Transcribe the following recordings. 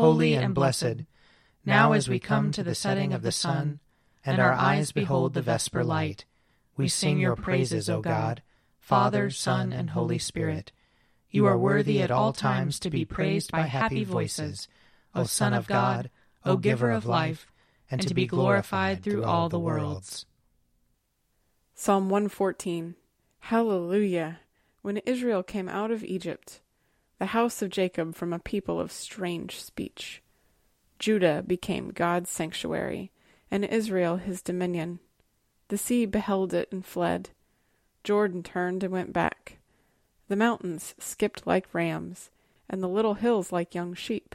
holy and blessed, now as we come to the setting of the sun, and our eyes behold the vesper light, we sing your praises, O God, Father, Son, and Holy Spirit. You are worthy at all times to be praised by happy voices, O Son of God, O Giver of life, and to be glorified through all the worlds. Psalm 114 Hallelujah! When Israel came out of Egypt, the house of Jacob from a people of strange speech. Judah became God's sanctuary, and Israel his dominion. The sea beheld it and fled. Jordan turned and went back. The mountains skipped like rams, and the little hills like young sheep.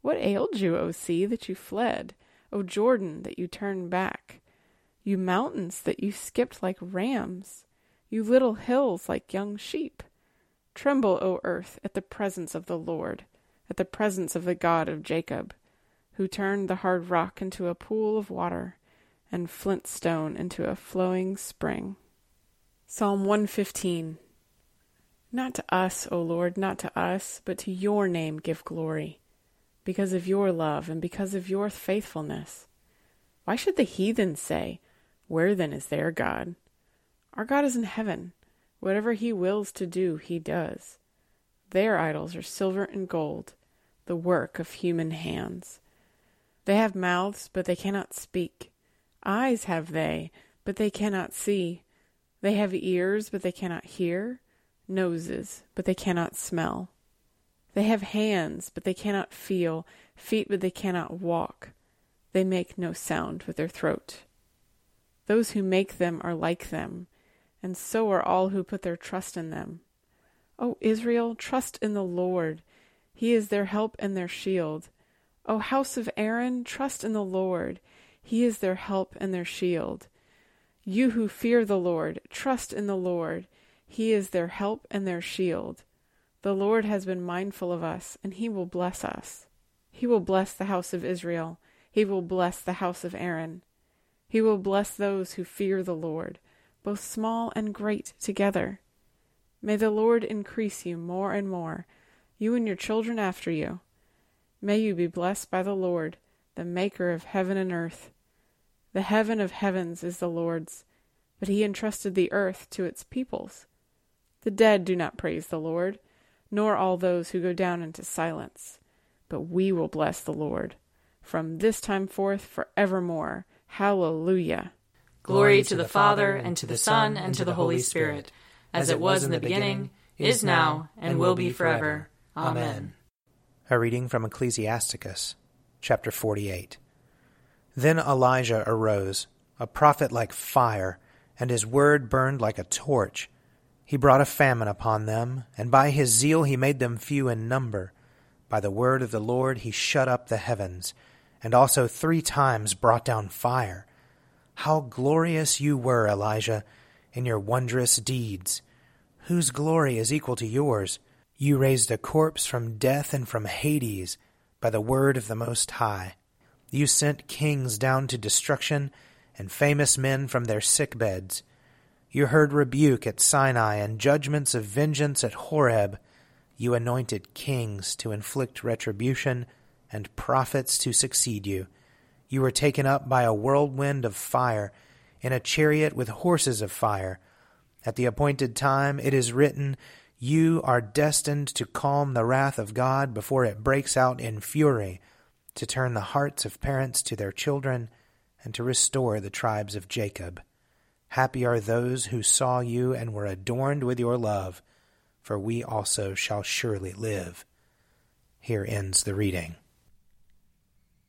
What ailed you, O sea, that you fled? O Jordan, that you turned back? You mountains, that you skipped like rams? You little hills like young sheep? Tremble, O earth, at the presence of the Lord, at the presence of the God of Jacob, who turned the hard rock into a pool of water, and flint stone into a flowing spring. Psalm 115 Not to us, O Lord, not to us, but to your name give glory, because of your love and because of your faithfulness. Why should the heathen say, Where then is their God? Our God is in heaven. Whatever he wills to do, he does. Their idols are silver and gold, the work of human hands. They have mouths, but they cannot speak. Eyes have they, but they cannot see. They have ears, but they cannot hear. Noses, but they cannot smell. They have hands, but they cannot feel. Feet, but they cannot walk. They make no sound with their throat. Those who make them are like them and so are all who put their trust in them. O Israel, trust in the Lord. He is their help and their shield. O house of Aaron, trust in the Lord. He is their help and their shield. You who fear the Lord, trust in the Lord. He is their help and their shield. The Lord has been mindful of us, and he will bless us. He will bless the house of Israel. He will bless the house of Aaron. He will bless those who fear the Lord both small and great together. May the Lord increase you more and more, you and your children after you. May you be blessed by the Lord, the Maker of heaven and earth. The heaven of heavens is the Lord's, but he entrusted the earth to its peoples. The dead do not praise the Lord, nor all those who go down into silence. But we will bless the Lord from this time forth forevermore. Hallelujah. Glory to the Father, and to the Son, and to the Holy Spirit, as it was in the beginning, is now, and will be forever. Amen. A reading from Ecclesiasticus, chapter 48. Then Elijah arose, a prophet like fire, and his word burned like a torch. He brought a famine upon them, and by his zeal he made them few in number. By the word of the Lord he shut up the heavens, and also three times brought down fire how glorious you were, Elijah, in your wondrous deeds! Whose glory is equal to yours? You raised a corpse from death and from Hades by the word of the Most High. You sent kings down to destruction and famous men from their sick beds. You heard rebuke at Sinai and judgments of vengeance at Horeb. You anointed kings to inflict retribution and prophets to succeed you. You were taken up by a whirlwind of fire, in a chariot with horses of fire. At the appointed time it is written, You are destined to calm the wrath of God before it breaks out in fury, to turn the hearts of parents to their children, and to restore the tribes of Jacob. Happy are those who saw you and were adorned with your love, for we also shall surely live. Here ends the reading.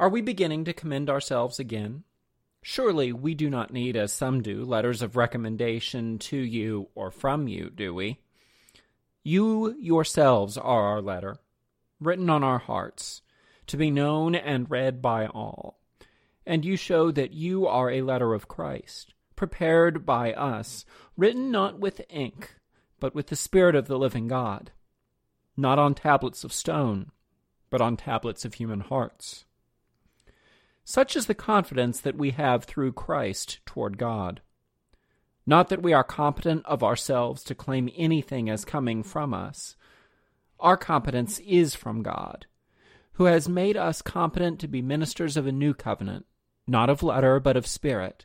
Are we beginning to commend ourselves again? Surely we do not need, as some do, letters of recommendation to you or from you, do we? You yourselves are our letter, written on our hearts, to be known and read by all. And you show that you are a letter of Christ, prepared by us, written not with ink, but with the Spirit of the living God, not on tablets of stone, but on tablets of human hearts. Such is the confidence that we have through Christ toward God. Not that we are competent of ourselves to claim anything as coming from us. Our competence is from God, who has made us competent to be ministers of a new covenant, not of letter, but of spirit.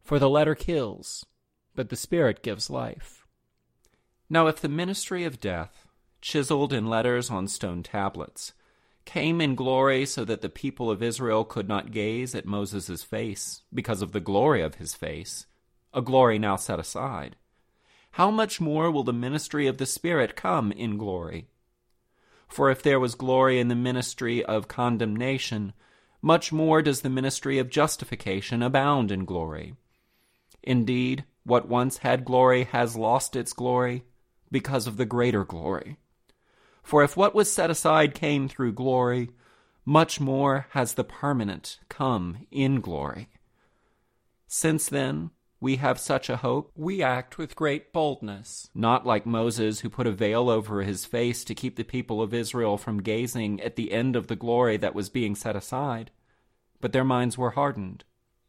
For the letter kills, but the spirit gives life. Now, if the ministry of death, chiseled in letters on stone tablets, came in glory so that the people of Israel could not gaze at Moses' face because of the glory of his face, a glory now set aside, how much more will the ministry of the Spirit come in glory? For if there was glory in the ministry of condemnation, much more does the ministry of justification abound in glory. Indeed, what once had glory has lost its glory because of the greater glory. For if what was set aside came through glory, much more has the permanent come in glory. Since then, we have such a hope, we act with great boldness, not like Moses, who put a veil over his face to keep the people of Israel from gazing at the end of the glory that was being set aside. But their minds were hardened.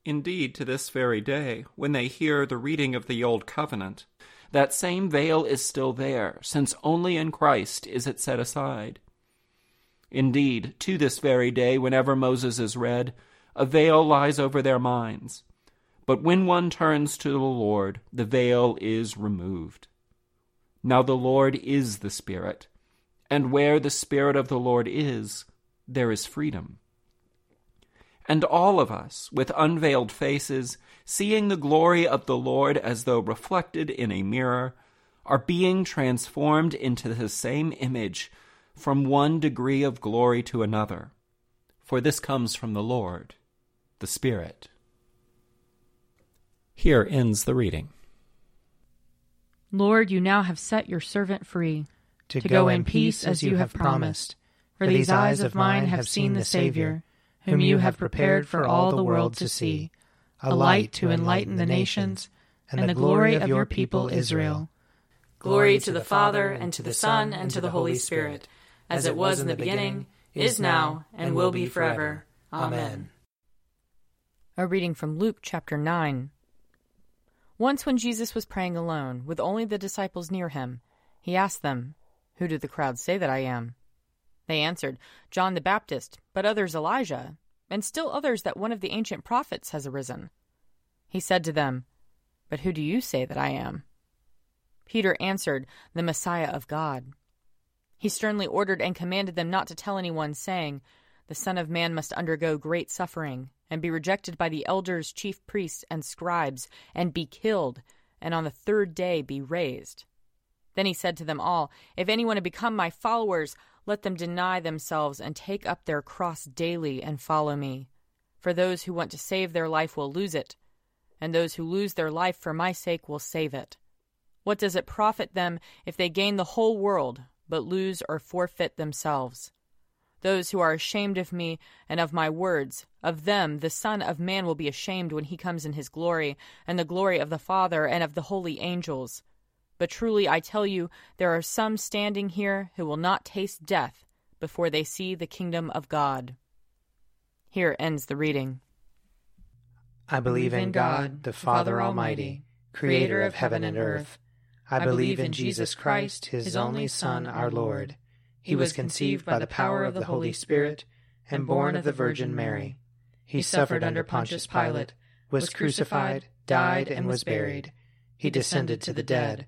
Indeed, to this very day, when they hear the reading of the Old Covenant, that same veil is still there, since only in Christ is it set aside. Indeed, to this very day, whenever Moses is read, a veil lies over their minds but when one turns to the Lord, the veil is removed. Now the Lord is the Spirit, and where the Spirit of the Lord is, there is freedom. And all of us, with unveiled faces, seeing the glory of the Lord as though reflected in a mirror, are being transformed into the same image from one degree of glory to another. For this comes from the Lord, the Spirit. Here ends the reading. Lord, you now have set your servant free to, to go in peace as you have promised. For these eyes of mine have seen the Savior, whom you have prepared for all the world to see, a light to enlighten the nations, and the glory of your people Israel. Glory to the Father, and to the Son, and to the Holy Spirit, as it was in the beginning, is now, and will be forever. Amen. A reading from Luke chapter 9. Once, when Jesus was praying alone, with only the disciples near him, he asked them, Who do the crowd say that I am? They answered, John the Baptist, but others Elijah, and still others that one of the ancient prophets has arisen. He said to them, But who do you say that I am? Peter answered, The Messiah of God. He sternly ordered and commanded them not to tell anyone, saying, The Son of Man must undergo great suffering and be rejected by the elders, chief priests, and scribes, and be killed, and on the third day be raised. Then he said to them all, If anyone would become my followers, let them deny themselves and take up their cross daily and follow me. For those who want to save their life will lose it, and those who lose their life for my sake will save it. What does it profit them if they gain the whole world, but lose or forfeit themselves? Those who are ashamed of me and of my words, of them the Son of Man will be ashamed when he comes in his glory, and the glory of the Father and of the holy angels. But truly I tell you, there are some standing here who will not taste death before they see the kingdom of God. Here ends the reading. I believe in God, the Father Almighty, creator of heaven and earth. I believe in Jesus Christ, his only Son, our Lord. He was conceived by the power of the Holy Spirit and born of the Virgin Mary. He suffered under Pontius Pilate, was crucified, died, and was buried. He descended to the dead.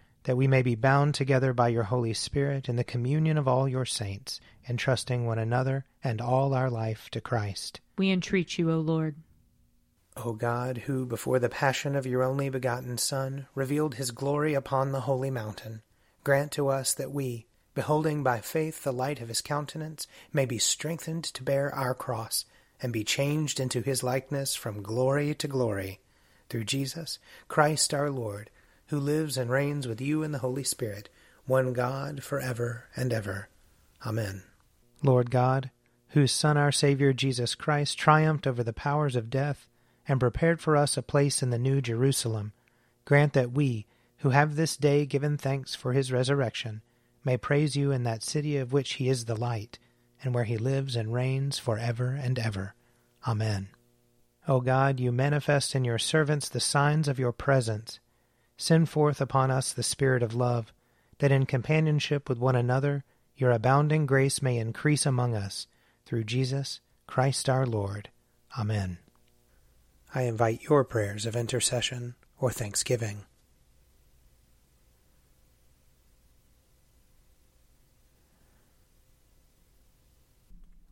That we may be bound together by your Holy Spirit in the communion of all your saints, entrusting one another and all our life to Christ. We entreat you, O Lord. O God, who before the passion of your only begotten Son revealed his glory upon the holy mountain, grant to us that we, beholding by faith the light of his countenance, may be strengthened to bear our cross, and be changed into his likeness from glory to glory, through Jesus Christ our Lord, who lives and reigns with you in the Holy Spirit, one God, for ever and ever. Amen. Lord God, whose Son, our Savior Jesus Christ, triumphed over the powers of death and prepared for us a place in the New Jerusalem, grant that we, who have this day given thanks for his resurrection, may praise you in that city of which he is the light, and where he lives and reigns for ever and ever. Amen. O God, you manifest in your servants the signs of your presence. Send forth upon us the Spirit of love, that in companionship with one another your abounding grace may increase among us, through Jesus Christ our Lord. Amen. I invite your prayers of intercession or thanksgiving.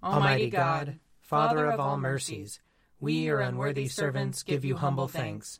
Almighty God, Father of all mercies, we, your unworthy servants, give you humble thanks